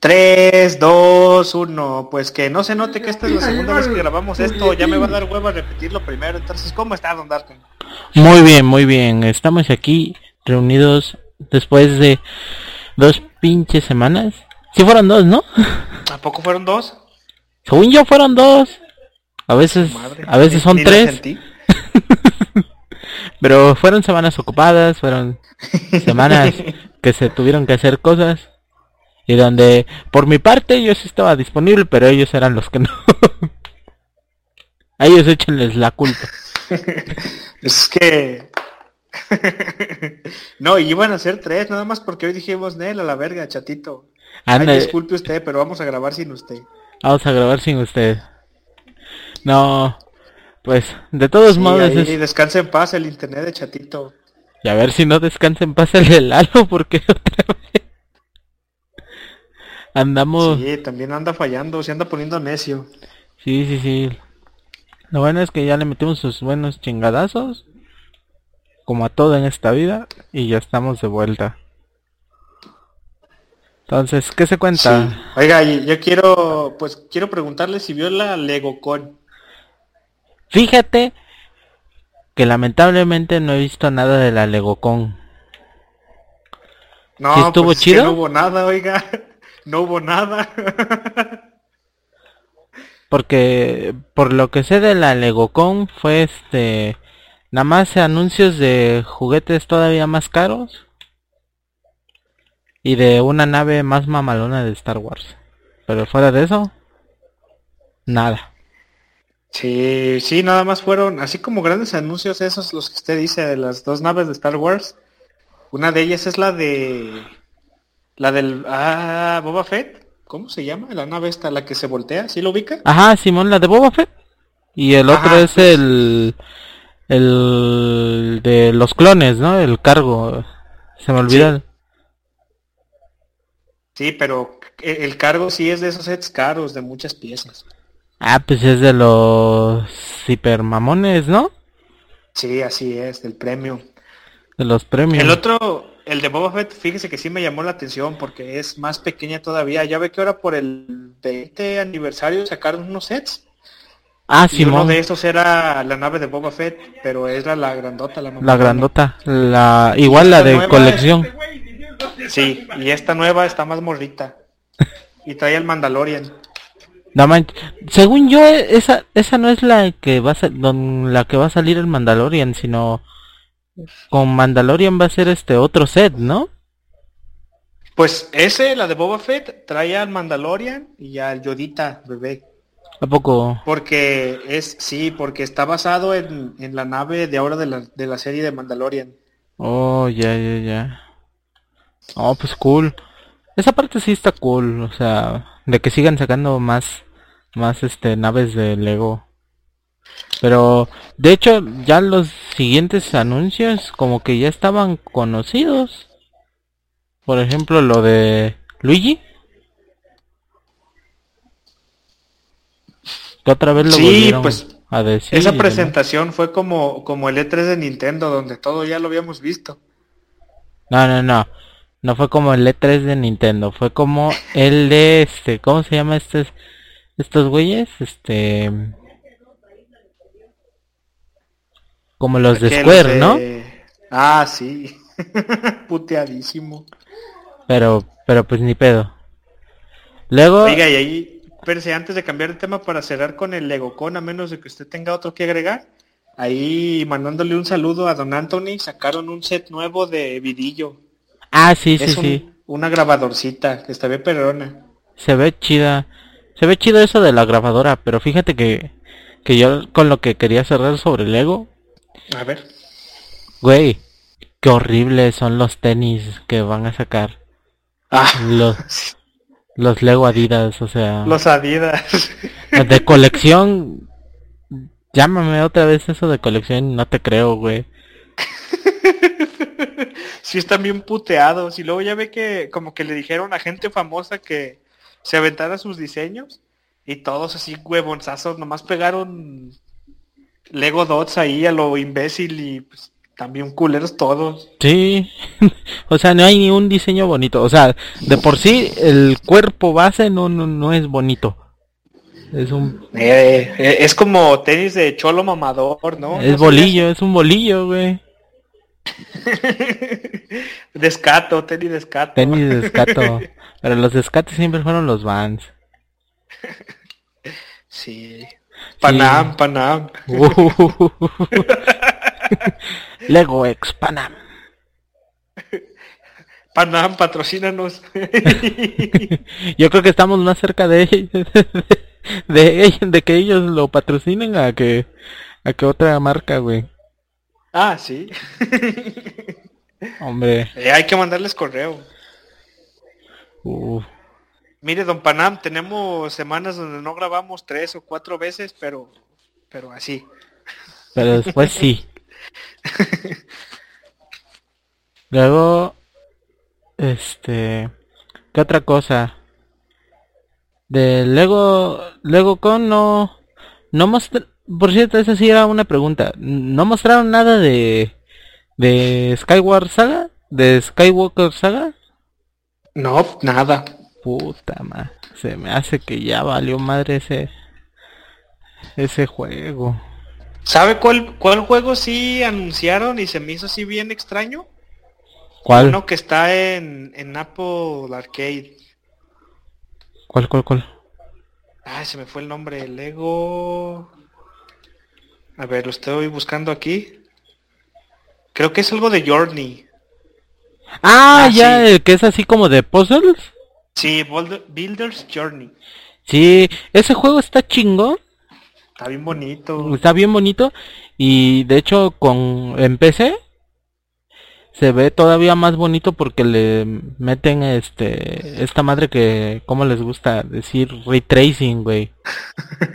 3, 2, 1. Pues que no se note que esta es la segunda vez que grabamos esto. Ya me va a dar huevo a repetirlo primero. Entonces, ¿cómo está, don Darken? Muy bien, muy bien. Estamos aquí reunidos después de dos pinches semanas. Sí fueron dos, ¿no? ¿A poco fueron dos? Según yo fueron dos. A veces, Madre, a veces son tres. Pero fueron semanas ocupadas, fueron semanas que se tuvieron que hacer cosas. Y donde, por mi parte, yo sí estaba disponible, pero ellos eran los que no. A ellos échenles la culpa. Es que... no, y iban a ser tres, nada más porque hoy dijimos, Nel, a la verga, chatito. Ay, disculpe usted, pero vamos a grabar sin usted. vamos a grabar sin usted. No, pues, de todos Sí, modos, ahí es- descanse en paz el internet de chatito. y a ver si no descansen, pásale el halo, porque otra vez andamos... Sí, también anda fallando, se anda poniendo necio. Sí, sí, sí. Lo bueno es que ya le metimos sus buenos chingadazos. Como a todo en esta vida. Y ya estamos de vuelta. Entonces, ¿qué se cuenta? Sí. Oiga, yo quiero, pues quiero preguntarle si vio la LegoCon. Fíjate que lamentablemente no he visto nada de la LegoCon. No, ¿Sí estuvo pues es que chido? no hubo nada, oiga. No hubo nada. Porque por lo que sé de la LegoCon fue este... Nada más anuncios de juguetes todavía más caros. Y de una nave más mamalona de Star Wars. Pero fuera de eso, nada. Sí, sí, nada más fueron, así como grandes anuncios esos los que usted dice de las dos naves de Star Wars. Una de ellas es la de la del ah, Boba Fett. ¿Cómo se llama? La nave esta, la que se voltea, ¿sí lo ubica? Ajá, Simón, la de Boba Fett. Y el otro es pues. el... El de los clones, ¿no? El cargo. Se me olvida. Sí, pero e- el cargo sí es de esos sets caros, de muchas piezas. Ah, pues es de los hipermamones, ¿no? Sí, así es, del premio. De los premios. El otro, el de Boba Fett, fíjese que sí me llamó la atención porque es más pequeña todavía. Ya ve que ahora por el 20 aniversario sacaron unos sets. Ah, Y uno de esos era la nave de Boba Fett, pero era la grandota, la La mamona. grandota. La... Igual la de colección. Sí, y esta nueva está más morrita. Y trae el Mandalorian. No. Según yo, esa, esa no es la que va a sa- don- la que va a salir el Mandalorian, sino con Mandalorian va a ser este otro set, ¿no? Pues ese, la de Boba Fett, trae al Mandalorian y al Yodita, bebé. ¿A poco? Porque es, sí, porque está basado en, en la nave de ahora de la, de la serie de Mandalorian. Oh, ya, ya, ya. Oh, pues cool. Esa parte sí está cool, o sea, de que sigan sacando más, más este, naves de Lego. Pero, de hecho, ya los siguientes anuncios como que ya estaban conocidos. Por ejemplo, lo de Luigi. Que otra vez lo Sí, volvieron pues, a decir. Esa demás. presentación fue como, como el E3 de Nintendo, donde todo ya lo habíamos visto. No, no, no. No fue como el E3 de Nintendo, fue como el de este, ¿cómo se llama estos estos güeyes? Este como los de Square, de- ¿no? Ah, sí. Puteadísimo. Pero pero pues ni pedo. Luego Oiga, y ahí, espérese, antes de cambiar de tema para cerrar con el LegoCon, a menos de que usted tenga otro que agregar, ahí mandándole un saludo a Don Anthony, sacaron un set nuevo de vidillo. Ah, sí, sí, un- sí. una grabadorcita, que está bien perrona. Se ve chida. Se ve chido eso de la grabadora, pero fíjate que que yo con lo que quería cerrar sobre Lego, A ver. güey, qué horribles son los tenis que van a sacar. Ah, Los Los Lego Adidas, o sea. Los Adidas. De colección. Llámame otra vez eso de colección, no te creo, güey. sí están bien puteados. Y luego ya ve que como que le dijeron a gente famosa que se aventara sus diseños. Y todos así huevonzazos, nomás pegaron Lego Dots ahí a lo imbécil y pues también culeros todos. Sí, o sea, no hay ni un diseño bonito. O sea, de por sí el cuerpo base no, no, no es bonito. Es un... Eh, eh, es como tenis de cholo mamador, ¿no? Es bolillo, es un bolillo, güey. descato, tenis descato. Tenis descato. Pero los descates siempre fueron los Vans. Sí. Panam, Panam. Lego ex Panam. Panam, patrocínanos. Yo creo que estamos más cerca de de, de que ellos lo patrocinen a que a que otra marca, güey. Ah, sí. Hombre. Eh, hay que mandarles correo. Mire, don Panam, tenemos semanas donde no grabamos tres o cuatro veces, pero, pero así. Pero después sí. Luego, este, ¿qué otra cosa? De Lego, Lego Con no, no mostraron, por cierto, esa sí era una pregunta. ¿No mostraron nada de, de Skyward Saga? ¿De Skywalker Saga? No, nada. Puta madre. Se me hace que ya valió madre ese ese juego. ¿Sabe cuál, cuál juego sí anunciaron y se me hizo así bien extraño? ¿Cuál? Uno que está en, en Apple Arcade. ¿Cuál, cuál, cuál? Ay, se me fue el nombre. Lego... A ver, lo estoy buscando aquí. Creo que es algo de Journey. Ah, ah ya, el que es así como de puzzles. Sí, Builder's Journey. Sí, ese juego está chingo. Está bien bonito. Está bien bonito. Y de hecho con en PC se ve todavía más bonito porque le meten este esta madre que como les gusta decir ray tracing, güey.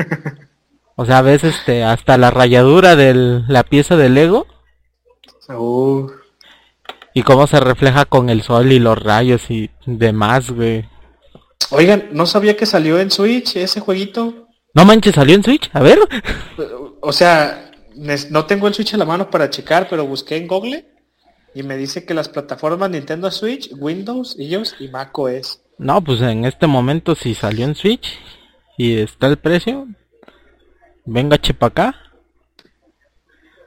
o sea, ves este hasta la rayadura de la pieza de Lego. Uh y cómo se refleja con el sol y los rayos y demás, güey. Oigan, no sabía que salió en Switch ese jueguito. No manches, salió en Switch, a ver. O sea, no tengo el Switch en la mano para checar, pero busqué en Google y me dice que las plataformas Nintendo Switch, Windows, ellos y Mac OS. No, pues en este momento si salió en Switch y está el precio, venga chepa acá.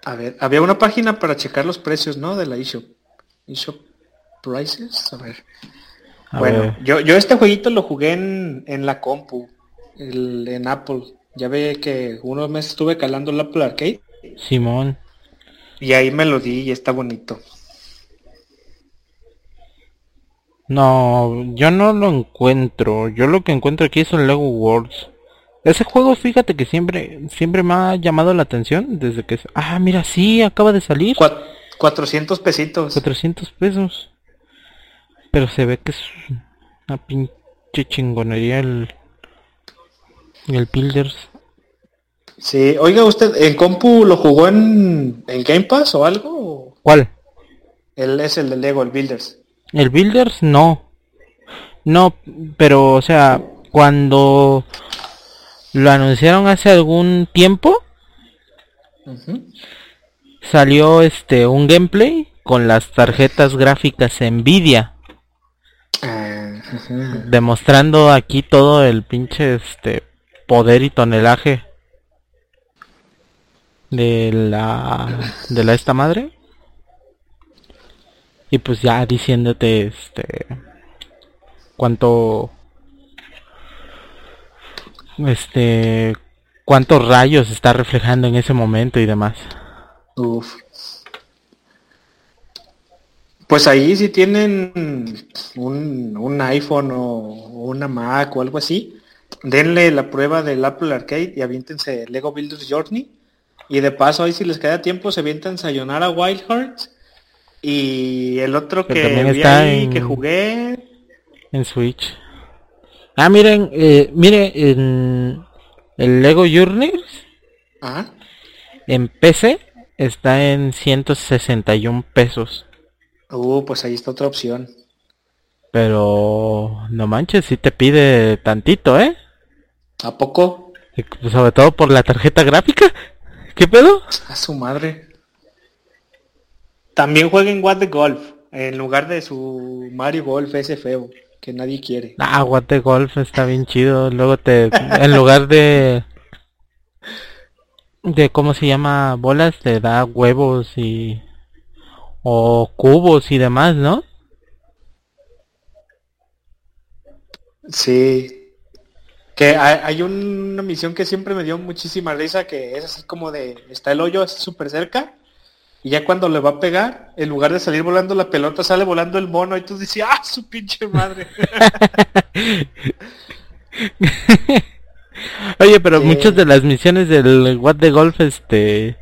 A ver, había una página para checar los precios, ¿no? De la eShop. Shop Prices, a ver. Bueno, Yo, yo este jueguito lo jugué en, en la compu, el, en Apple. Ya ve que unos meses estuve calando el Apple Arcade. Simón. Y ahí me lo di y está bonito. No, yo no lo encuentro. Yo lo que encuentro aquí es el Lego Worlds. Ese juego, fíjate que siempre, siempre me ha llamado la atención desde que... Ah, mira, sí, acaba de salir. 400 pesitos. 400 pesos. Pero se ve que es una pinche chingonería el, el Builders. Sí, oiga usted, ¿en compu lo jugó en, en Game Pass o algo? ¿Cuál? Él es el de Lego, el Builders. El Builders no. No, pero o sea, cuando lo anunciaron hace algún tiempo, salió este un gameplay con las tarjetas gráficas Nvidia. Demostrando aquí todo el pinche este poder y tonelaje de la de la esta madre. Y pues ya diciéndote este cuánto este cuántos rayos está reflejando en ese momento y demás. Uf. Pues ahí si tienen un, un, iPhone o una Mac o algo así, denle la prueba del Apple Arcade y aviéntense Lego Builders Journey. Y de paso ahí si les queda tiempo se avientan Sayonara Wild Hearts. Y el otro que vi ahí, que jugué. En Switch. Ah, miren, eh, mire, en el Lego Journeys Ajá. en PC está en 161 pesos. Uh, pues ahí está otra opción. Pero no manches, si te pide tantito, ¿eh? ¿A poco? Pues, Sobre todo por la tarjeta gráfica. ¿Qué pedo? A su madre. También jueguen What the Golf. En lugar de su Mario Golf ese feo. Que nadie quiere. Ah, Guate Golf está bien chido. Luego te, en lugar de, de cómo se llama bolas, te da huevos y o cubos y demás, ¿no? Sí. Que hay, hay una misión que siempre me dio muchísima risa, que es así como de, está el hoyo así súper cerca, y ya cuando le va a pegar, en lugar de salir volando la pelota, sale volando el mono, y tú dices, ¡ah, su pinche madre! Oye, pero muchas de las misiones del What the Golf, este,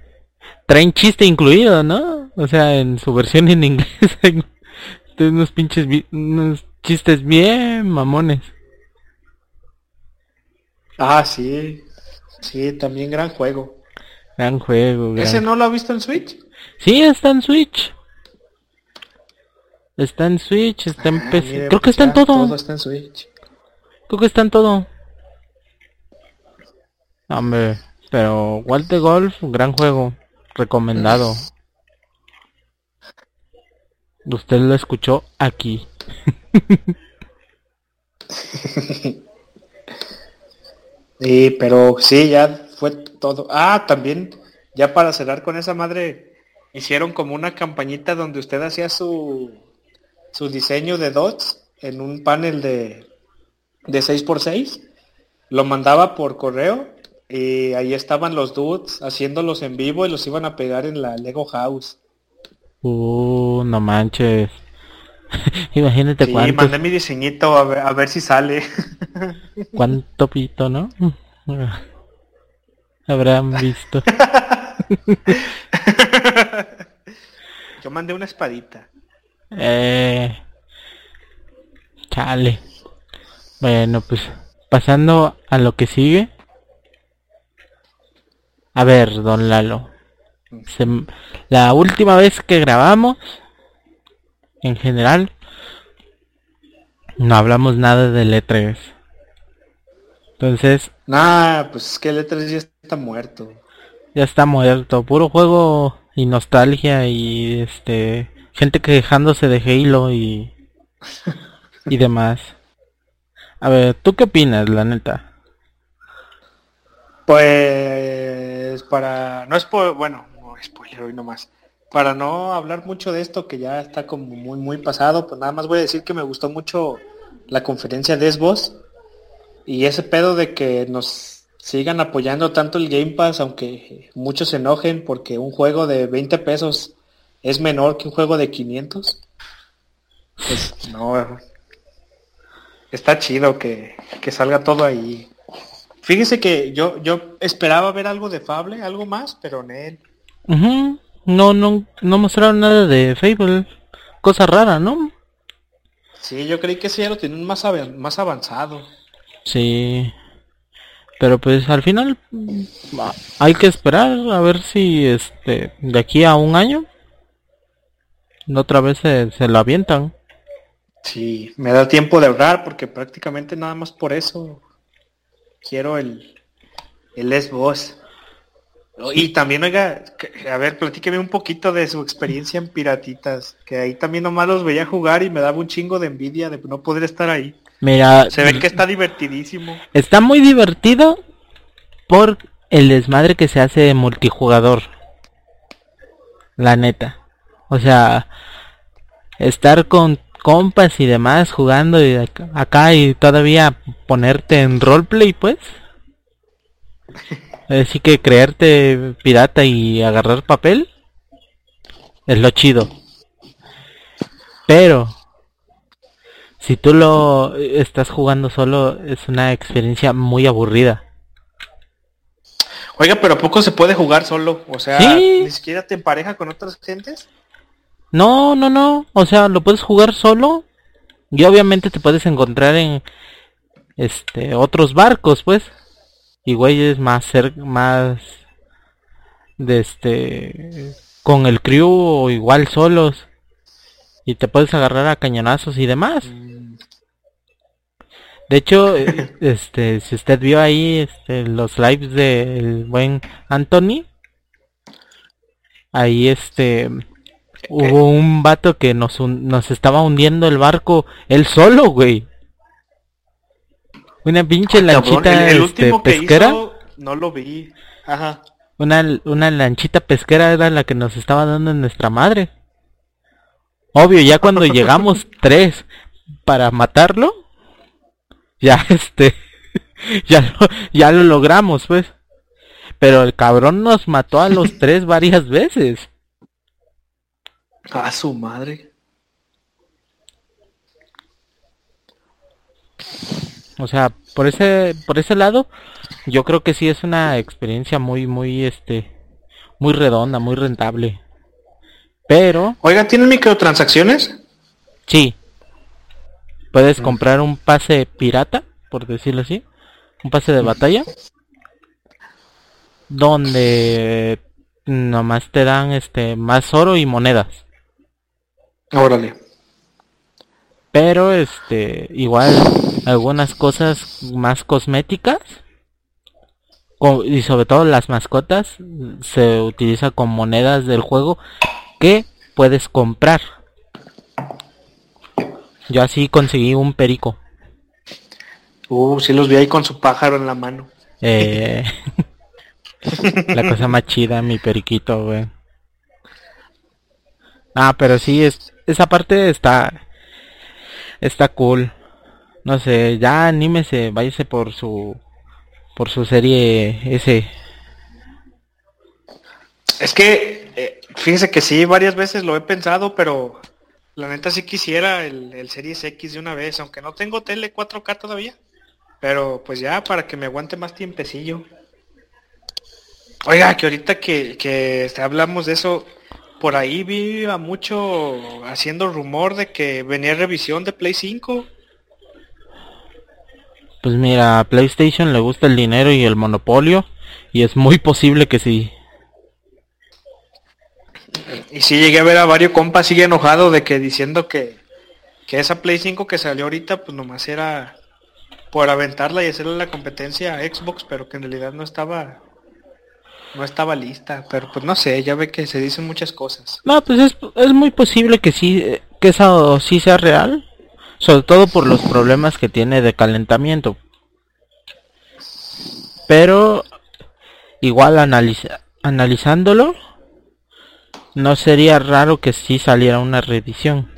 traen chiste incluido, ¿no? O sea, en su versión en inglés hay unos pinches, unos chistes bien mamones. ah, sí. Sí, también gran juego. Gran juego, gran ¿Ese no lo ha visto en Switch? Sí, está en Switch. Está en Switch, está en Ah, PC. mire, Creo que pues está en todo. Todo está en Switch. Creo que está en todo. Hombre, pero de Golf, gran juego. Recomendado. Usted lo escuchó aquí. Sí, pero sí, ya fue todo. Ah, también, ya para cerrar con esa madre, hicieron como una campañita donde usted hacía su, su diseño de dots en un panel de, de 6x6, lo mandaba por correo y ahí estaban los dudes haciéndolos en vivo y los iban a pegar en la Lego House. Uh, no manches. Imagínate Sí, cuánto, mandé mi diseñito a ver, a ver si sale. cuánto pito, ¿no? Habrán visto. Yo mandé una espadita. Eh, chale. Bueno, pues pasando a lo que sigue. A ver, don Lalo. Se- la última vez que grabamos, en general, no hablamos nada del E3. Entonces, Nah, pues es que el E3 ya está muerto. ya está muerto. Puro juego y nostalgia y este gente quejándose de Halo y y demás. A ver, ¿tú qué opinas, la neta? Pues para no es por bueno, no spoiler hoy nomás. Para no hablar mucho de esto que ya está como muy muy pasado, pues nada más voy a decir que me gustó mucho la conferencia de Xbox y ese pedo de que nos sigan apoyando tanto el Game Pass, aunque muchos se enojen porque un juego de 20 pesos es menor que un juego de 500. Pues no, está chido que, que salga todo ahí. Fíjese que yo, yo esperaba ver algo de Fable, algo más, pero en él. Ujú, No, no, no mostraron nada de Fable. Cosa rara, ¿no? Sí, yo creí que ese ya lo tenían más, más avanzado. Sí. Pero pues al final hay que esperar a ver si este de aquí a un año otra vez se, se lo avientan. Sí, me da tiempo de ahorrar porque prácticamente nada más por eso quiero el, el Xbox. Y también, oiga, a ver, platíqueme un poquito de su experiencia en Piratitas, que ahí también nomás los veía jugar y me daba un chingo de envidia de no poder estar ahí. Mira, Se ve que está divertidísimo. está muy divertido por el desmadre que se hace de multijugador. La neta. O sea, estar con compas y demás jugando y acá, y todavía ponerte en roleplay, pues. Así que creerte pirata y agarrar papel es lo chido. Pero si tú lo estás jugando solo es una experiencia muy aburrida. Oiga, pero ¿a poco se puede jugar solo? O sea, Sí. ni siquiera te empareja con otras gentes. No, no, no. O sea, lo puedes jugar solo. Y obviamente te puedes encontrar en este otros barcos, pues. Y güeyes más cer más de este con el crew o igual solos y te puedes agarrar a cañonazos y demás. De hecho, eh, este, si usted vio ahí este, los lives del buen Anthony, ahí este hubo un vato que nos nos estaba hundiendo el barco él solo, güey. Una pinche lanchita este, pesquera. no lo vi. Ajá. Una, una lanchita pesquera era la que nos estaba dando en nuestra madre. Obvio, ya cuando llegamos tres para matarlo, ya este, ya lo, ya lo logramos, pues. Pero el cabrón nos mató a los tres varias veces. A su madre. O sea, por ese, por ese lado, yo creo que sí es una experiencia muy, muy, este, muy redonda, muy rentable. Pero... Oiga, ¿tienen microtransacciones? Sí. Puedes mm. comprar un pase pirata, por decirlo así. Un pase de batalla. Donde nomás te dan este más oro y monedas. Órale. Pero este igual algunas cosas más cosméticas y sobre todo las mascotas se utiliza con monedas del juego que puedes comprar. Yo así conseguí un perico. Uh, sí los vi ahí con su pájaro en la mano. Eh, la cosa más chida, mi periquito, güey. Ah, pero sí, es, esa parte está, está cool. No sé, ya anímese, váyase por su, por su serie ese. Es que eh, Fíjese que sí, varias veces lo he pensado, pero la neta sí quisiera el, el Series X de una vez, aunque no tengo tele 4K todavía. Pero pues ya, para que me aguante más tiempecillo. Oiga, que ahorita que, que hablamos de eso, por ahí vi a mucho haciendo rumor de que venía revisión de Play 5. Pues mira, a PlayStation le gusta el dinero y el monopolio, y es muy posible que sí. Y si llegué a ver a varios compas sigue enojado de que diciendo que, que esa Play 5 que salió ahorita pues nomás era por aventarla y hacerle la competencia a Xbox, pero que en realidad no estaba no estaba lista, pero pues no sé, ya ve que se dicen muchas cosas. No, pues es, es muy posible que sí que eso sí sea real, sobre todo por los problemas que tiene de calentamiento. Pero igual analiza, analizándolo no sería raro que sí saliera una reedición.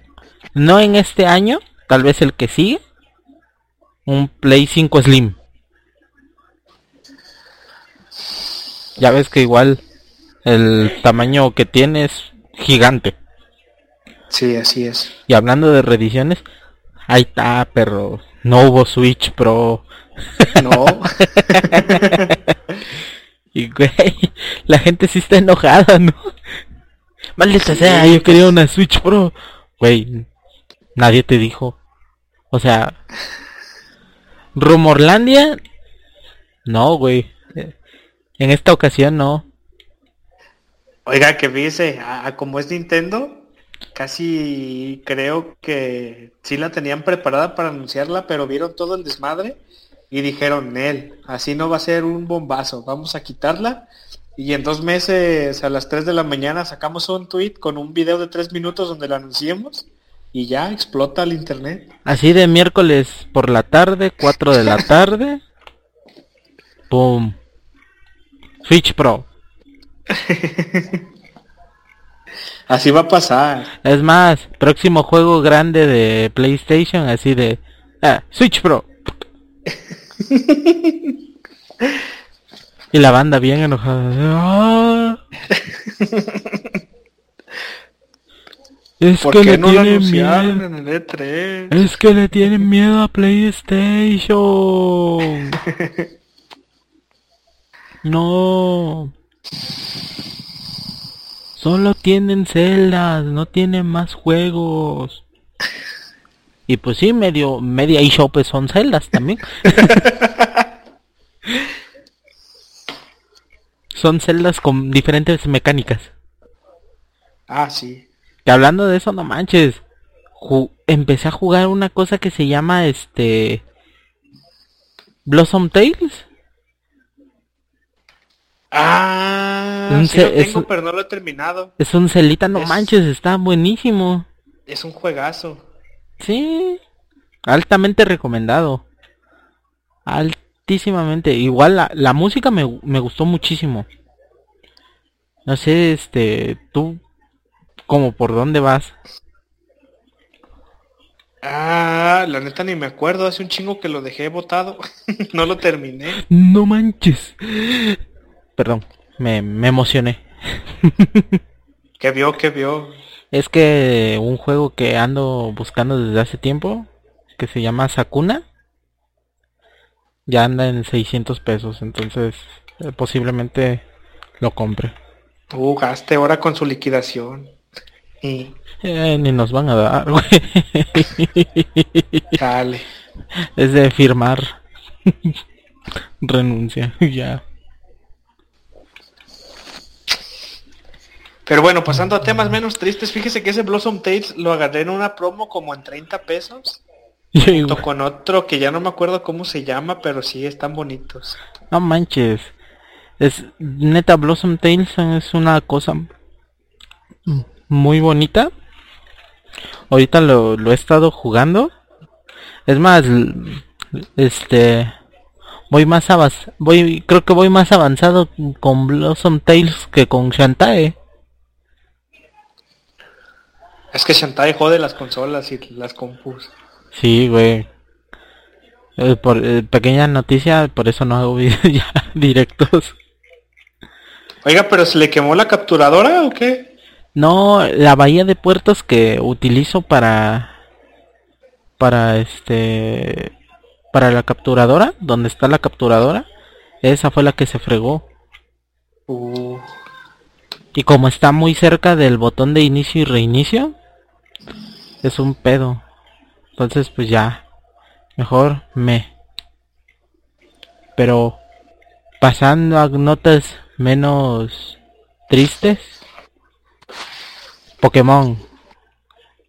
No en este año, tal vez el que sigue. Un Play 5 Slim. Ya ves que igual el tamaño que tiene es gigante. Sí, así es. Y hablando de reediciones, ahí está, pero no hubo Switch Pro. No. y güey, la gente sí está enojada, ¿no? Maldita sea, yo quería una Switch Pro. Güey, nadie te dijo. O sea, Rumorlandia, no, güey. En esta ocasión no. Oiga, que fíjese, como es Nintendo, casi creo que sí la tenían preparada para anunciarla, pero vieron todo el desmadre y dijeron, él, así no va a ser un bombazo, vamos a quitarla y en dos meses a las 3 de la mañana sacamos un tweet con un video de 3 minutos donde lo anunciemos y ya explota el internet. Así de miércoles por la tarde, 4 de la tarde. ¡Pum! Switch Pro. así va a pasar. Es más, próximo juego grande de PlayStation, así de... Ah, Switch Pro. Y la banda bien enojada. Es que le tienen miedo. E es que le tienen miedo a PlayStation. No. Solo tienen celdas, no tienen más juegos. Y pues sí, medio, media eShop son celdas también. son celdas con diferentes mecánicas. Ah, sí. Que hablando de eso, no manches. empecé a jugar una cosa que se llama este Blossom Tales. Ah, lo tengo, pero no lo he terminado. Es un celita, no manches, está buenísimo. Es un juegazo. Sí, altamente recomendado. Altísimamente. Igual la, la música me, me gustó muchísimo. No sé, este, tú, como por dónde vas. Ah, la neta ni me acuerdo, hace un chingo que lo dejé botado. no lo terminé. No manches. Perdón, me, me emocioné. ¿Qué vio? ¿Qué vio? Es que un juego que ando buscando desde hace tiempo, que se llama Sakuna, ya anda en 600 pesos, entonces eh, posiblemente lo compre. Uh, gaste ahora con su liquidación. Y... Eh, ni nos van a dar, güey. Dale. Es de firmar. Renuncia, ya. Pero bueno, pasando a temas menos tristes, fíjese que ese Blossom Tales lo agarré en una promo como en 30 pesos. junto con otro que ya no me acuerdo cómo se llama, pero sí están bonitos. No manches. Es neta Blossom Tales es una cosa muy bonita. Ahorita lo, lo he estado jugando. Es más, este voy más avanzado, voy creo que voy más avanzado con Blossom Tales que con Shantae. Es que Shantae jode las consolas y las compus. Sí, güey. Eh, por eh, pequeña noticia, por eso no hago videos ya directos. Oiga, pero ¿se le quemó la capturadora o qué? No, la bahía de puertos que utilizo para para este para la capturadora, donde está la capturadora, esa fue la que se fregó. Uh. Y como está muy cerca del botón de inicio y reinicio, es un pedo. Entonces pues ya, mejor me. Pero pasando a notas menos tristes. Pokémon.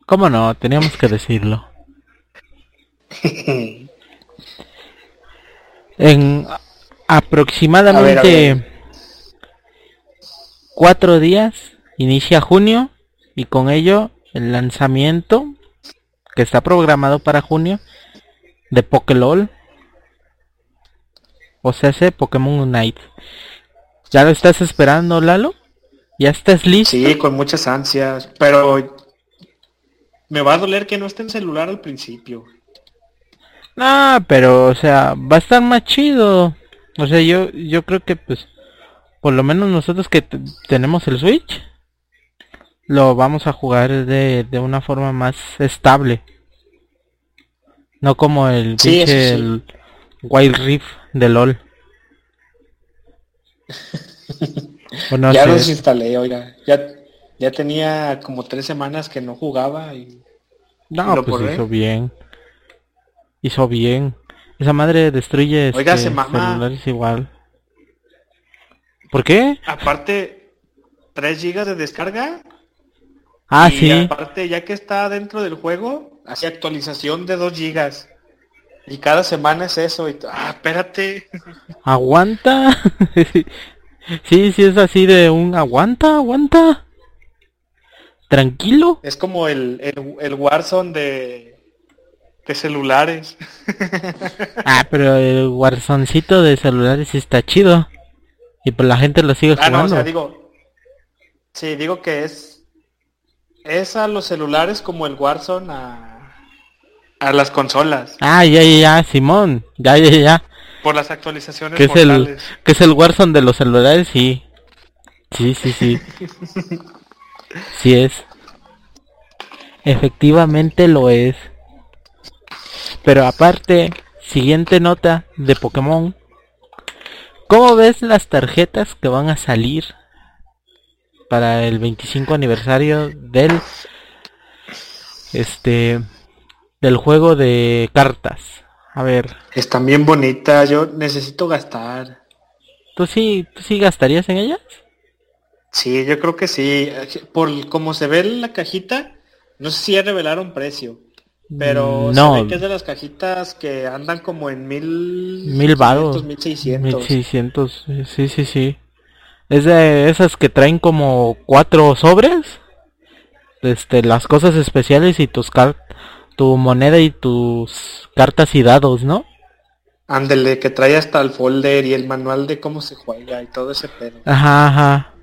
¿Cómo no? Teníamos que decirlo. en aproximadamente cuatro días inicia junio y con ello el lanzamiento que está programado para junio de Pokélol o sea, ese Pokémon Unite. ¿Ya lo estás esperando, Lalo? ¿Ya estás listo? Sí, con muchas ansias, pero me va a doler que no esté en celular al principio. No, pero, o sea, va a estar más chido. O sea, yo, yo creo que, pues, por lo menos nosotros que tenemos el Switch, lo vamos a jugar de, de una forma más estable. No como el el Wild Rift de LOL. ya los instalé, oiga. Ya, ya tenía como tres semanas que no jugaba y... No, pues hizo bien. Hizo bien. Esa madre destruye Oiga, este, se celulares igual. ¿Por qué? Aparte, 3 gigas de descarga Ah, y aparte, ya que está dentro del juego, hace actualización de 2 gigas. Y cada semana es eso. Y ah, espérate. ¿Aguanta? sí, sí, es así de un aguanta, aguanta. Tranquilo. Es como el, el, el Warzone de, de celulares. ah, pero el Warzoncito de celulares está chido. Y pues la gente lo sigue jugando. Ah, no, o sea, digo... Sí, digo que es es a los celulares como el Warzone a, a las consolas. Ah, ya, ya, ya, Simón. Ya, ya, ya. Por las actualizaciones ¿Qué es el ¿Qué es el Warzone de los celulares? Sí. Sí, sí, sí. sí es. Efectivamente lo es. Pero aparte, siguiente nota de Pokémon. ¿Cómo ves las tarjetas que van a salir para el 25 aniversario del este del juego de cartas. A ver. Están bien bonitas, yo necesito gastar. ¿Tú sí, tú sí gastarías en ellas? Sí, yo creo que sí. Por como se ve en la cajita, no sé si ya revelaron precio. Pero No. se ve que es de las cajitas que andan como en mil... Mil varos. Mil seiscientos. 1600, sí, sí, sí. Es de esas que traen como cuatro sobres. Este, las cosas especiales y tus car tu moneda y tus cartas y dados, ¿no? Ándele, que trae hasta el folder y el manual de cómo se juega y todo ese pedo. Ajá, ajá.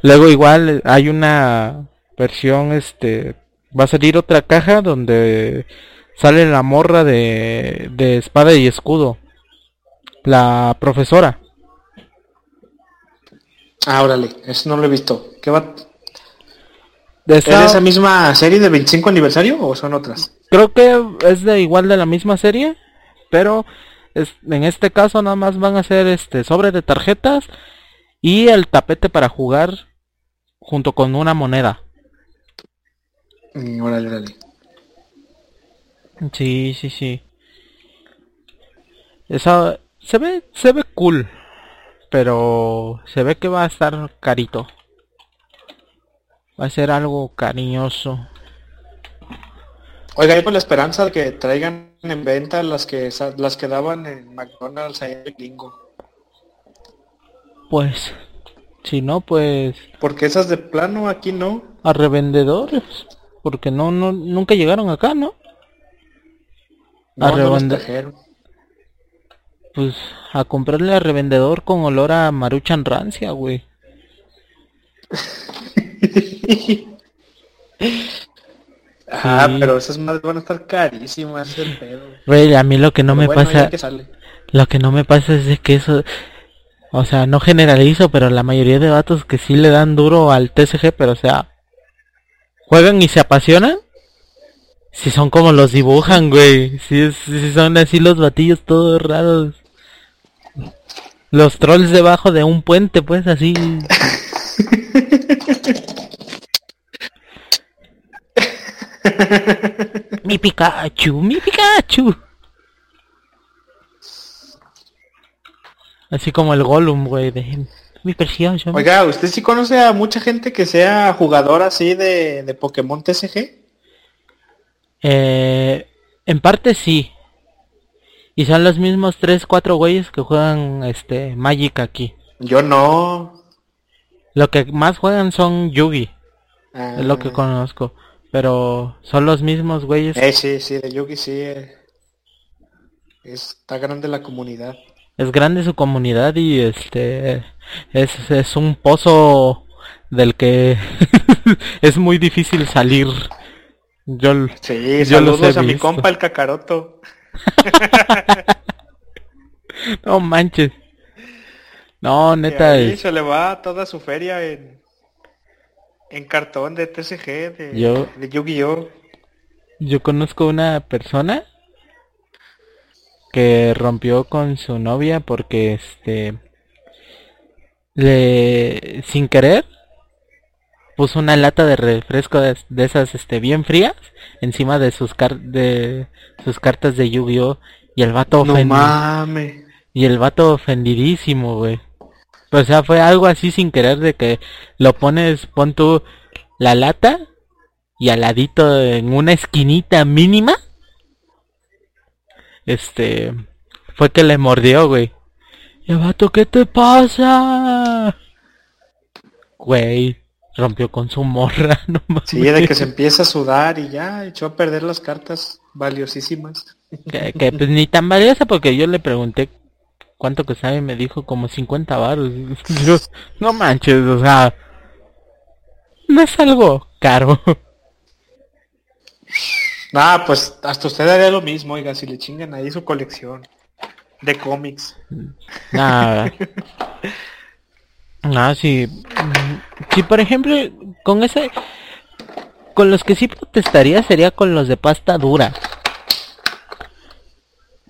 Luego igual hay una versión, este, va a salir otra caja donde sale la morra de, de espada y escudo. La profesora. Ah, órale, eso no lo he visto. ¿Qué va? De ¿Es de esa misma serie de 25 aniversario o son otras? Creo que es de igual de la misma serie, pero es- en este caso nada más van a ser este sobre de tarjetas y el tapete para jugar junto con una moneda. Mm, órale, órale. Sí, sí, sí. Esa se ve se ve cool, pero se ve que va a estar carito. Va a ser algo cariñoso. Oiga, hay por la esperanza de que traigan en venta las que las que daban en McDonald's ahí en Bingo. Pues si no pues Porque esas de plano aquí no. a revendedores, porque no no nunca llegaron acá, ¿no? No, A no revende- trajeron. Pues a comprarle a revendedor con olor a maruchan rancia, güey. Ah, Sí. pero esas madres van a estar carísimas, es el pedo. Güey, a mí lo que no Pero me bueno, pasa, ya que sale. lo que no me pasa es de que eso, o sea, no generalizo, pero la mayoría de vatos que sí le dan duro al TCG, pero o sea, juegan y se apasionan. Si son como los dibujan, güey. Si, si son así los batillos todos raros. Los trolls debajo de un puente, pues así. mi Pikachu, mi Pikachu. Así como el Gollum, güey, de mi precioso. Oiga, ¿usted sí conoce a mucha gente que sea jugador así de, de Pokémon TCG? Eh, en parte sí. Y son los mismos 3, 4 güeyes que juegan este Magic aquí. Yo no. Lo que más juegan son Yugi, Ah, es lo que conozco. Pero son los mismos güeyes. eh, sí, sí, de Yugi sí. eh. Está grande la comunidad. Es grande su comunidad y este es, es un pozo del que es muy difícil salir. Yo Sí, Yo los saludos he a mi compa el cacaroto. no manches. No, neta, es- se le va toda su feria en, en cartón de TCG, de, Yo- de Yu-Gi-Oh! Yo conozco una persona que rompió con su novia porque este le sin querer puso una lata de refresco de, de esas este bien frías encima de sus car de sus cartas de Yu-Gi-Oh y el vato No ofendi- mames. y el vato ofendidísimo, güey. O sea, fue algo así sin querer de que lo pones, pon tú la lata y al ladito en una esquinita mínima. Este, fue que le mordió, güey. Y el vato, ¿qué te pasa? Güey, rompió con su morra, no mames. Sí, de que se empieza a sudar y ya echó a perder las cartas valiosísimas. que, que, pues ni tan valiosa porque yo le pregunté cuánto que sabe y me dijo como 50 baros. Yo, no manches, o sea, no es algo caro. Ah, pues hasta usted haría lo mismo, oiga, si le chingan ahí su colección de cómics. Nada. Nada, si, si por ejemplo, con ese, con los que sí protestaría sería con los de pasta dura.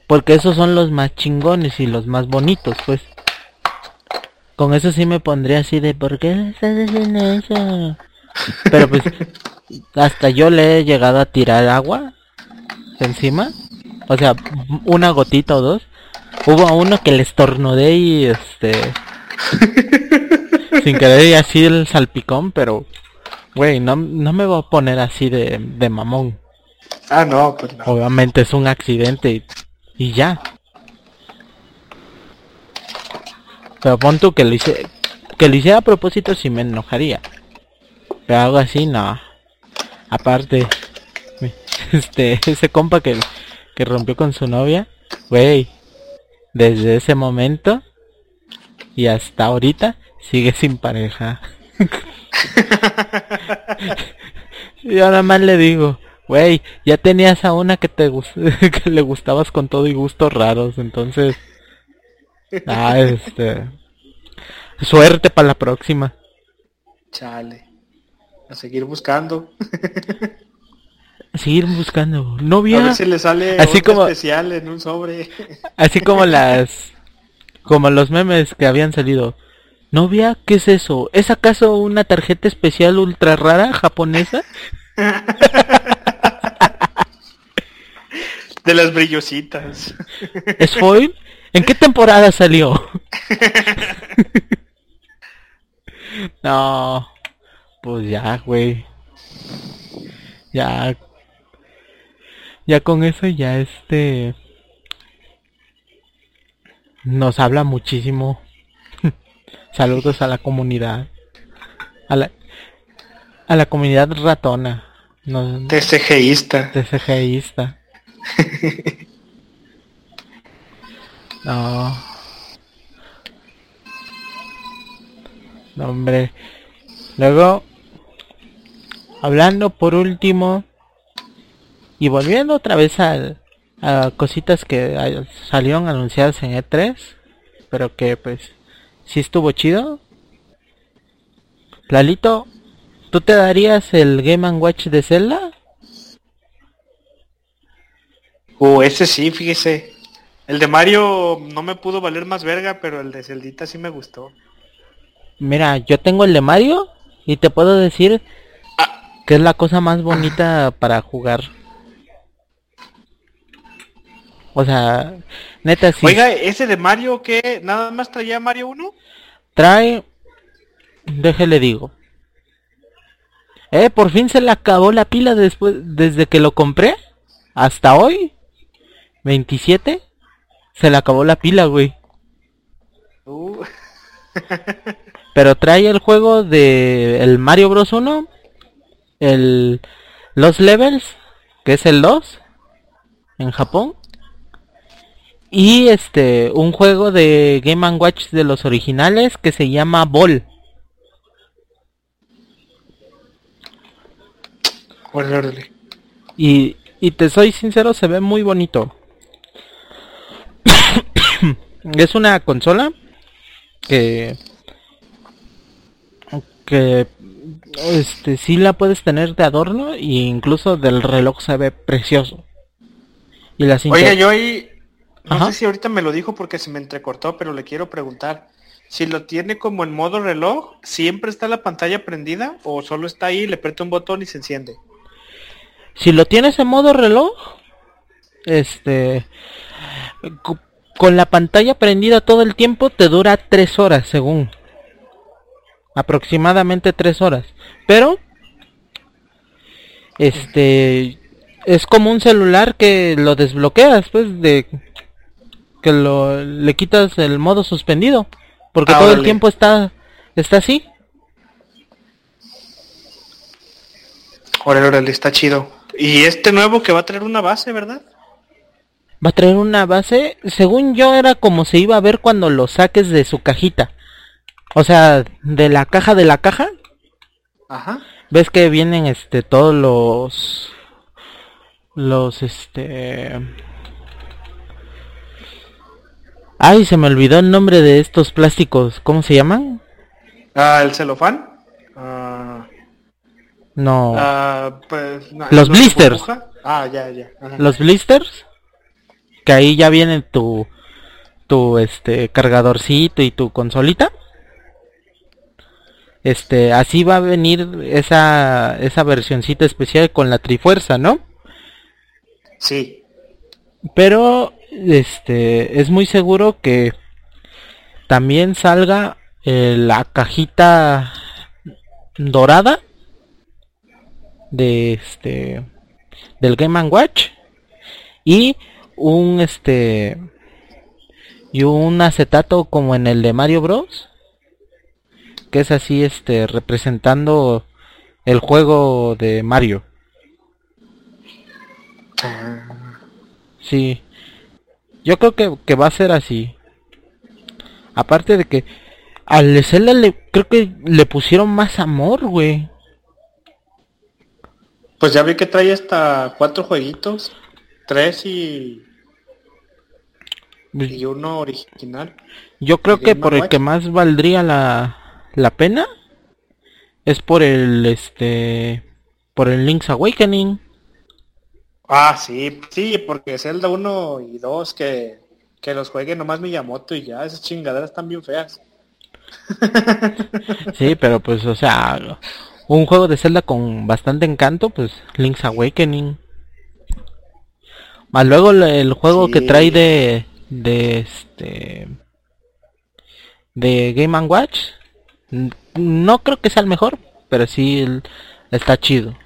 Porque esos son los más chingones y los más bonitos, pues. Con eso sí me pondría así de, ¿por qué estás haciendo eso? Pero pues, hasta yo le he llegado a tirar agua encima. O sea, una gotita o dos. Hubo uno que le estornudé y este... sin querer y así el salpicón, pero... Güey, no, no me voy a poner así de, de mamón. Ah, no, pues no. Obviamente es un accidente y, y ya. Pero pon tú que lo hice, que lo hiciera a propósito si me enojaría. Pero algo así no. Aparte, este, ese compa que, que rompió con su novia, güey, desde ese momento y hasta ahorita sigue sin pareja. Yo nada más le digo, güey, ya tenías a una que te que le gustabas con todo y gustos raros, entonces ah, este suerte para la próxima. Chale. A seguir buscando. seguir buscando novia. A ver si le sale así como especial en un sobre. así como las como los memes que habían salido. Novia, ¿qué es eso? ¿Es acaso una tarjeta especial ultra rara japonesa? De las brillositas. ¿Es foil? ¿En qué temporada salió? no. Pues ya, güey. Ya. Ya con eso ya este nos habla muchísimo Saludos a la comunidad. A la, a la comunidad ratona. No, TCGista. TCGista. no. No, hombre. Luego, hablando por último, y volviendo otra vez a, a cositas que salieron anunciadas en E3, pero que pues si estuvo chido. Lalito, ¿tú te darías el Game Watch de Zelda? Uh, ese sí, fíjese. El de Mario no me pudo valer más verga, pero el de Celdita sí me gustó. Mira, yo tengo el de Mario y te puedo decir ah. que es la cosa más bonita para jugar. O sea, neta sí. Oiga, ese de Mario que nada más traía Mario 1? Trae, déjele digo. Eh, por fin se le acabó la pila después desde que lo compré hasta hoy. 27 se le acabó la pila, güey. Uh. Pero trae el juego de el Mario Bros 1, el Los Levels, que es el 2 en Japón y este, un juego de Game Watch de los originales que se llama Ball. Y, y te soy sincero, se ve muy bonito. es una consola que que este sí la puedes tener de adorno e incluso del reloj se ve precioso. Y la Oiga, yo ahí no sé si ahorita me lo dijo porque se me entrecortó, pero le quiero preguntar. Si lo tiene como en modo reloj, ¿siempre está la pantalla prendida o solo está ahí, le aprieta un botón y se enciende? Si lo tienes en modo reloj, este, con la pantalla prendida todo el tiempo te dura tres horas según. Aproximadamente tres horas. Pero, este, es como un celular que lo desbloqueas, pues, de que lo, le quitas el modo suspendido. Porque ah, todo el tiempo está, está así. Órale, órale, está chido. Y este nuevo que va a traer una base, ¿verdad? Va a traer una base, según yo era como se iba a ver cuando lo saques de su cajita. O sea, de la caja de la caja. Ajá. Ves que vienen este todos los los este Ay, se me olvidó el nombre de estos plásticos. ¿Cómo se llaman? Ah, el celofán. Ah, no. Ah, pues, los blisters. Ah, ya, ya. Los blisters. Que ahí ya viene tu tu este cargadorcito y tu consolita. Este, así va a venir esa esa versioncita especial con la Trifuerza, ¿no? Sí. Pero este es muy seguro que también salga eh, la cajita dorada de este del Game Watch y un este y un acetato como en el de Mario Bros que es así este representando el juego de Mario. Sí yo creo que, que va a ser así. Aparte de que al Zelda le creo que le pusieron más amor güey. Pues ya vi que trae hasta cuatro jueguitos tres y Pues y uno original. Yo creo ¿De que por el que más valdría la, la pena es por el este por el Link's Awakening. Ah, sí, sí, porque Zelda 1 y 2 que, que los juegue nomás Miyamoto y ya, esas chingaderas están bien feas. Sí, pero pues o sea, un juego de Zelda con bastante encanto, pues Link's Awakening. Más luego el, juego que trae de de este de Game and Watch no creo que sea el mejor, pero sí está chido.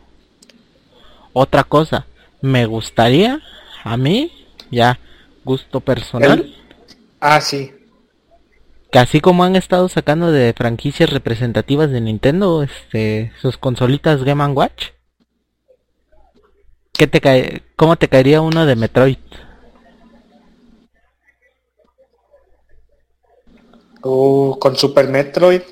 Otra cosa, me gustaría a mí ya gusto personal El- Ah, sí. que así como han estado sacando de franquicias representativas de Nintendo, este, sus consolitas Game Watch, ¿qué te cae, cómo te caería uno de Metroid? Uh, con Super Metroid.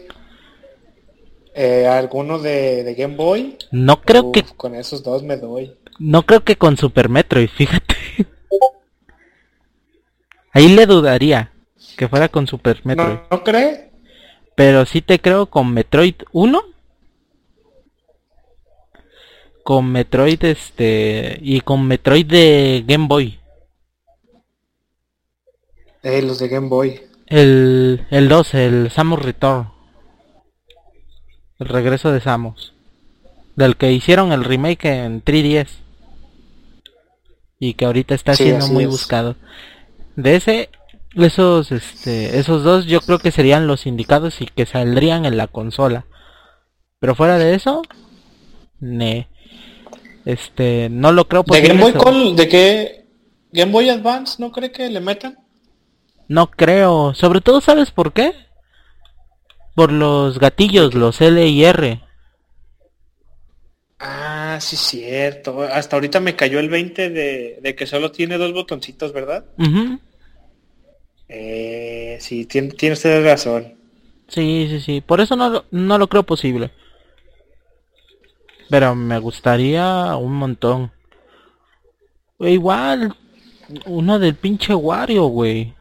Eh, alguno de, de Game Boy. No creo Uf, que, Con esos dos me doy. No creo que con Super Metroid, fíjate. Ahí le dudaría que fuera con Super Metroid, ¿No, ¿No cree? pero sí te creo con Metroid 1, con Metroid este y con Metroid de Game Boy. Eh, los de Game Boy. El, el 2, el Samus Return. El regreso de Samus. Del que hicieron el remake en 3DS. Y que ahorita está Sí, siendo muy es. buscado. De ese, esos, este, esos dos yo creo que serían los indicados y que saldrían en la consola. Pero fuera de eso, ne. Este, no lo creo ¿De Game Boy Col- ¿De qué? ¿Game Boy Advance no cree que le metan? No creo. Sobre todo, ¿sabes por qué? Por los gatillos, los L y R. Ah, sí, cierto. Hasta ahorita me cayó el 20 de, de que solo tiene dos botoncitos, ¿verdad? Eh, sí, tiene, tiene usted razón. Sí, sí, sí. Por eso no, lo- no lo creo posible. Pero me gustaría un montón. Igual, uno del pinche Wario, güey.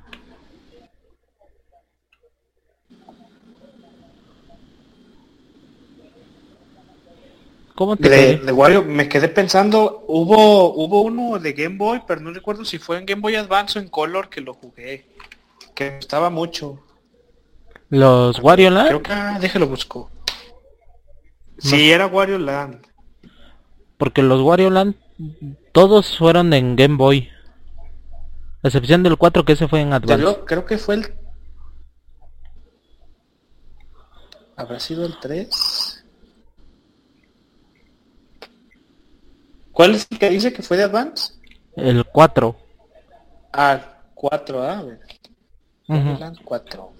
¿Cómo te De, de Wario me quedé pensando, hubo hubo uno de Game Boy, pero no recuerdo si fue en Game Boy Advance o en Color que lo jugué. Que me gustaba mucho. Los Wario Land? Creo que ah, déjelo busco. Sí, era Wario Land. Porque los Wario Land todos fueron en Game Boy. A excepción del 4 que ese fue en Advance. Yo creo que fue el... ¿Habrá sido el 3? ¿Cuál es el que dice que fue de Advance? El 4. Ah, 4, ah, a ver. Ujú. Land 4.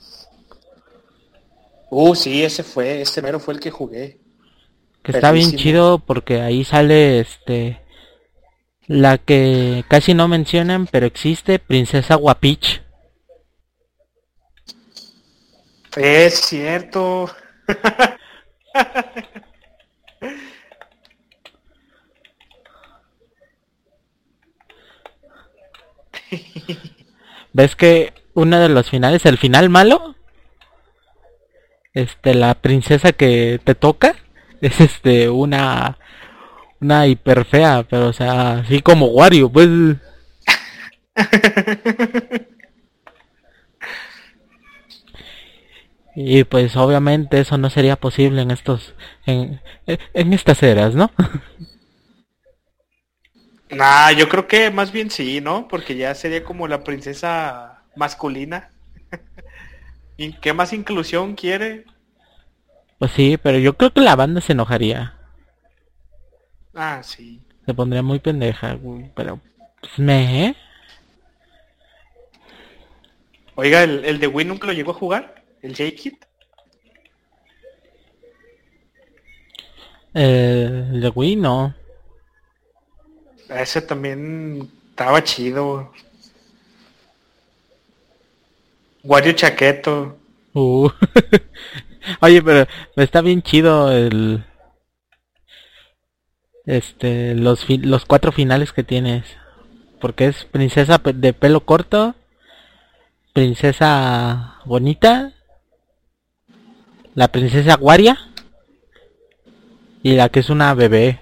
Uh, sí, ese fue, ese mero fue el que jugué. Que está bien chido porque ahí sale este la que casi no mencionan pero existe Princesa Guapich. Es cierto. ¿Ves que uno de los finales, el final malo? Este, la princesa que te toca es este una una hiper fea, pero o sea, así como Wario, pues Y pues obviamente eso no sería posible en estos en, en estas eras, ¿no? Nah, yo creo que más bien sí, ¿no? Porque ya sería como la princesa masculina. ¿Y qué más inclusión quiere? Pues sí, pero yo creo que la banda se enojaría. Ah, sí. Se pondría muy pendeja, güey, pero pues me, ¿eh? Oiga, ¿el, el de Wii nunca lo llegó a jugar? ¿El J-Kit? Eh, el de Wii no. Ese también estaba chido. Wario Chaqueto. Uh. Oye, pero está bien chido el este los los cuatro finales que tienes porque es princesa de pelo corto princesa bonita la princesa Waria y la que es una bebé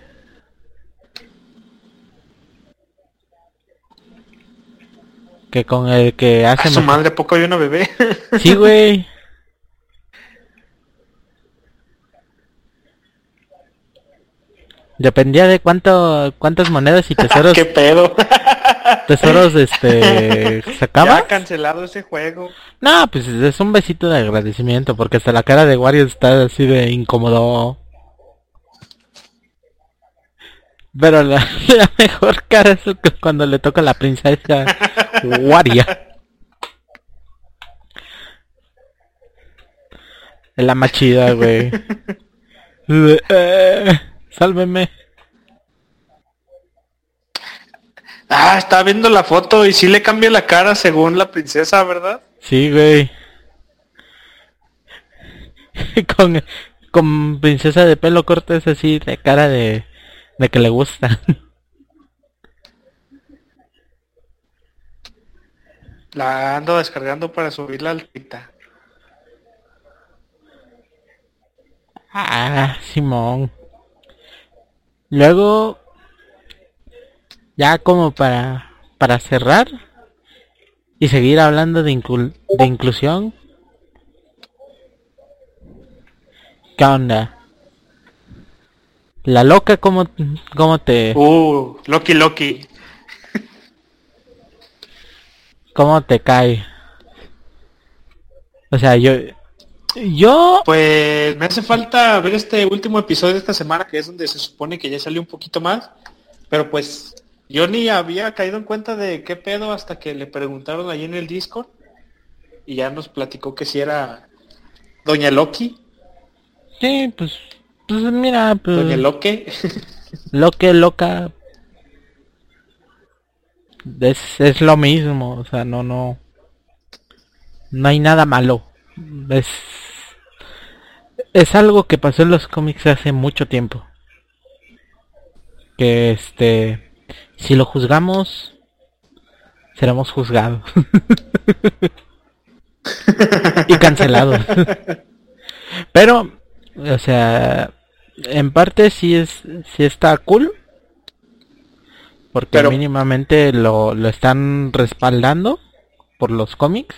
que con el que A hace su mejor- madre, ¿a poco hay una bebé? sí güey dependía de cuánto cuántas monedas y tesoros ¿Qué pedo? tesoros este sacabas Ya cancelado ese juego. No, pues es un besito de agradecimiento porque hasta la cara de Wario está así de incómodo. Pero la, la mejor cara es cu- cuando le toca a la princesa Waria. Es la más chida, güey. Eh, Sálveme. Ah, estaba viendo la foto y sí le cambia la cara según la princesa, ¿verdad? Sí, güey. con, con princesa de pelo corto es así de cara de, de que le gusta. La ando descargando para subirla al Tita. ah, Simón. Luego, ya como para, para cerrar y seguir hablando de, inclu- de inclusión. ¿Qué onda? La loca, ¿cómo, cómo te... Uh, Loki Loki. ¿Cómo te cae? O sea, yo... Yo... Pues me hace falta ver este último episodio de esta semana, que es donde se supone que ya salió un poquito más. Pero pues yo ni había caído en cuenta de qué pedo hasta que le preguntaron ahí en el Discord. Y ya nos platicó que si era Doña Loki. Sí, pues... Pues mira, pues... Doña Loque. Lo que loca... Es, es lo mismo, o sea, no, no... No hay nada malo. Es... Es algo que pasó en los cómics hace mucho tiempo. Que este... Si lo juzgamos... Seremos juzgados. y cancelados. Pero, o sea, en parte sí es, sí está cool. Porque Pero- mínimamente lo, lo están respaldando por los cómics.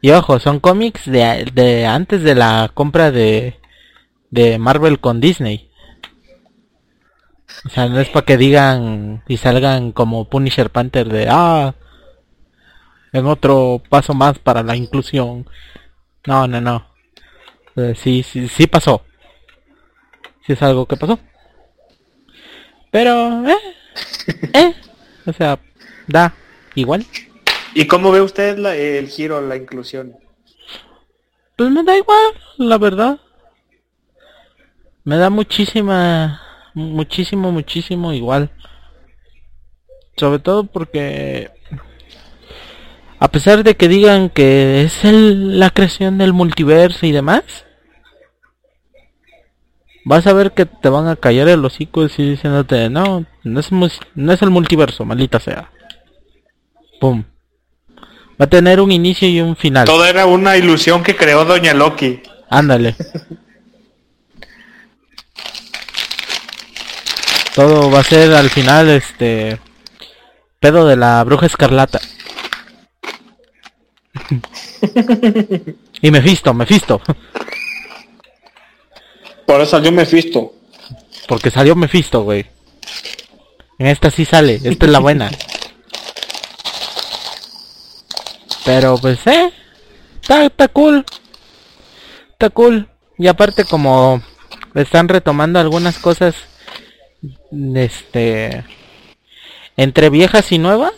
Y ojo, son cómics de, de antes de la compra de, de Marvel con Disney. O sea, no es para que digan y salgan como Punisher Panther de, ah, en otro paso más para la inclusión. No, no, no. Eh, sí, sí, sí pasó. Sí es algo que pasó. Pero, eh, eh, o sea, da igual. ¿Y cómo ve usted la- el giro, la inclusión? Pues me da igual, la verdad. Me da muchísima, muchísimo, muchísimo igual. Sobre todo porque, a pesar de que digan que es el, la creación del multiverso y demás, vas a ver que te van a callar el hocico y diciéndote, no, no es, no es el multiverso, maldita sea. Pum. Va a tener un inicio y un final. Todo era una ilusión que creó Doña Loki. Ándale. Todo va a ser al final este pedo de la bruja escarlata. y Mephisto, Mephisto, Por eso salió Mephisto. porque salió Mephisto, güey. En esta sí sale, esta es la buena. Pero pues, eh, está, está cool. Está cool. Y aparte como están retomando algunas cosas, este, entre viejas y nuevas,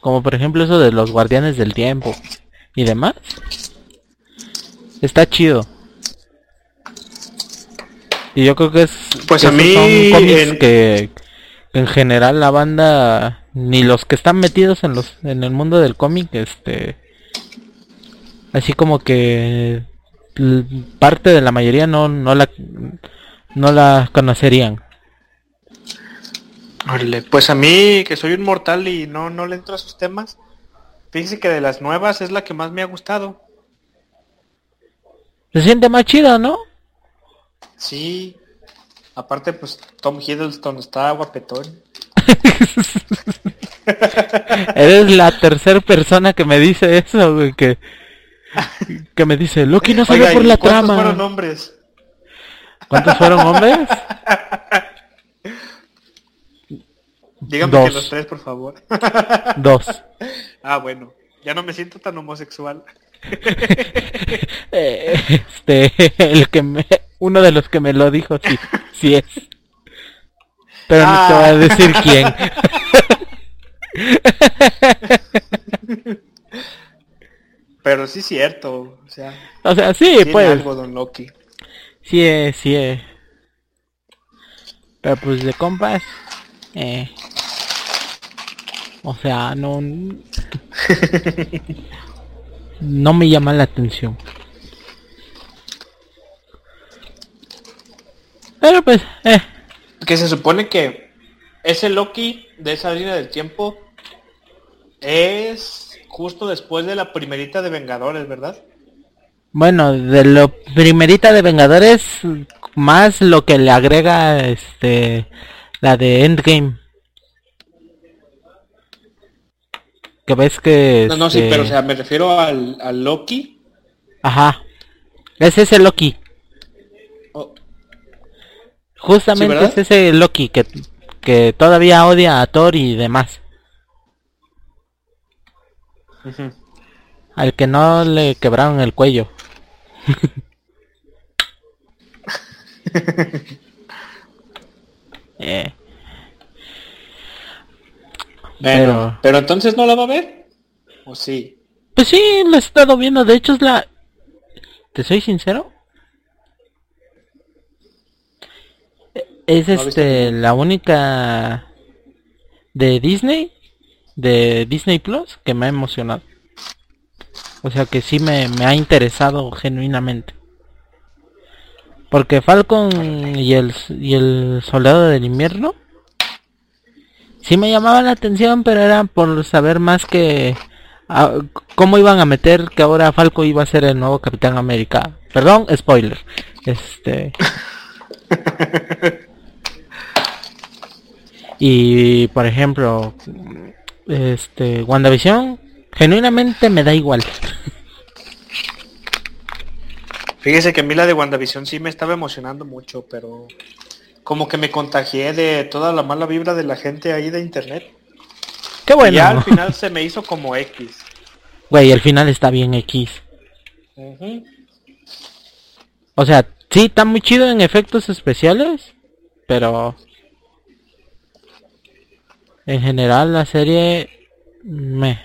como por ejemplo eso de los guardianes del tiempo y demás. Está chido. Y yo creo que es Pues que a mí, son cómics en- que en general la banda ni los que están metidos en los en el mundo del cómic este así como que parte de la mayoría no no la no la conocerían. Pues a mí, que soy un mortal y no, no le entro a sus temas, fíjese que de las nuevas es la que más me ha gustado. Se siente más chido, ¿no? Sí. Aparte, pues Tom Hiddleston está guapetón. Eres la tercera persona que me dice eso, güey, que que me dice, Loki no Oiga, por ¿y la cuántos trama. fueron hombres? ¿Cuántos fueron hombres? Dígame Dos. que los tres, por favor. Dos. Ah, bueno. Ya no me siento tan homosexual. Este, el que me, uno de los que me lo dijo, sí, sí es. Pero no te voy a decir quién. Pero sí es cierto. O sea, O sea, sí, tiene pues, algo Don Loki. sí es, sí es. Pero pues de compas, eh, o sea, no, no me llama la atención. Pero pues, eh, Que se supone que ese Loki de esa línea del tiempo es justo después de la primerita de Vengadores, ¿verdad? Bueno, de lo primerita de Vengadores, más lo que le agrega este la de Endgame. Que ves que No, no, sí, este, pero o sea, me refiero al, al Loki. ajá. Es ese Loki. Oh, Justamente es ese Loki que que todavía odia a Thor y demás. Al que no le quebraron el cuello. eh, Pero- pero... entonces no la va a ver. ¿O sí? Pues sí, la he estado viendo. De hecho es la... ¿Te soy sincero? Es ¿No viste este la única de Disney, de Disney Plus, que me ha emocionado. O sea que sí me, me ha interesado genuinamente. Porque Falcon y el, y el Soldado del Invierno sí me llamaba la atención, pero era por saber más que ah, cómo iban a meter que ahora Falco iba a ser el nuevo Capitán América. Perdón, spoiler. Este. y por ejemplo, este WandaVision genuinamente me da igual. Fíjese que a mí la de WandaVision sí me estaba emocionando mucho, pero como que me contagié de toda la mala vibra de la gente ahí de internet. Qué Y bueno. ya al final se me hizo como X. Güey, el final está bien X. Ujú. O sea, sí, está muy chido en efectos especiales, pero en general la serie me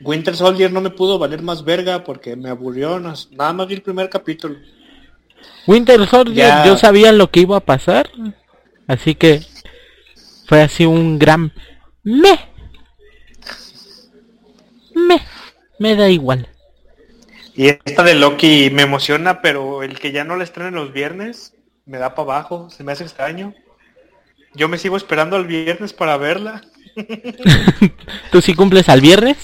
Winter Soldier no me pudo valer más verga porque me aburrió. Nada más vi el primer capítulo. Winter Soldier Ya. yo sabía lo que iba a pasar, así que fue así un gran me me me da igual. Y esta de Loki me emociona, pero el que ya no la estrenen los viernes me da para abajo. Se me hace extraño. Yo me sigo esperando al viernes para verla. ¿Tú sí cumples al viernes?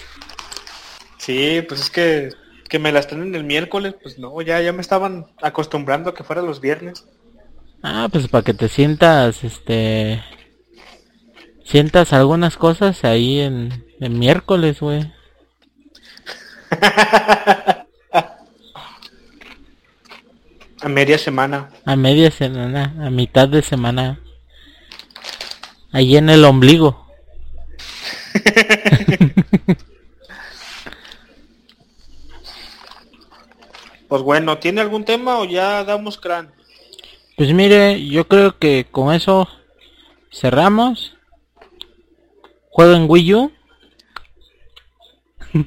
Sí, pues es que que me la estrenen el miércoles, pues no, ya ya me estaban acostumbrando a que fuera los viernes. Ah, pues para que te sientas, este, sientas algunas cosas ahí en, en miércoles, güey. A media semana. A media semana, a mitad de semana. Ahí en el ombligo. pues bueno, ¿tiene algún tema o ya damos crán? Pues mire, yo creo que con eso cerramos. Juego en Wii U.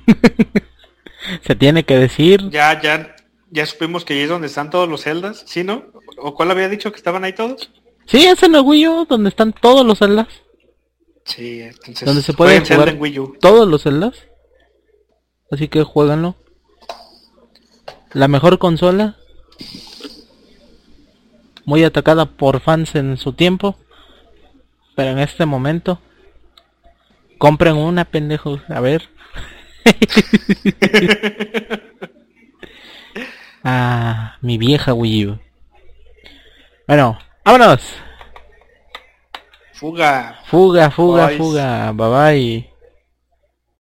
Se tiene que decir. Ya, ya, ya supimos que ahí es donde están todos los celdas, ¿sí no? ¿O cuál había dicho que estaban ahí todos? Sí, es en el Wii U donde están todos los celdas. Sí, entonces. Donde se pueden jugar en Wii U. todos los celdas. Así que jueganlo. La mejor consola. Muy atacada por fans en su tiempo. Pero en este momento. Compren una, pendejo. A ver. ah, mi vieja Wii U. Bueno, vámonos. Fuga. Fuga, fuga, fuga. Bye bye.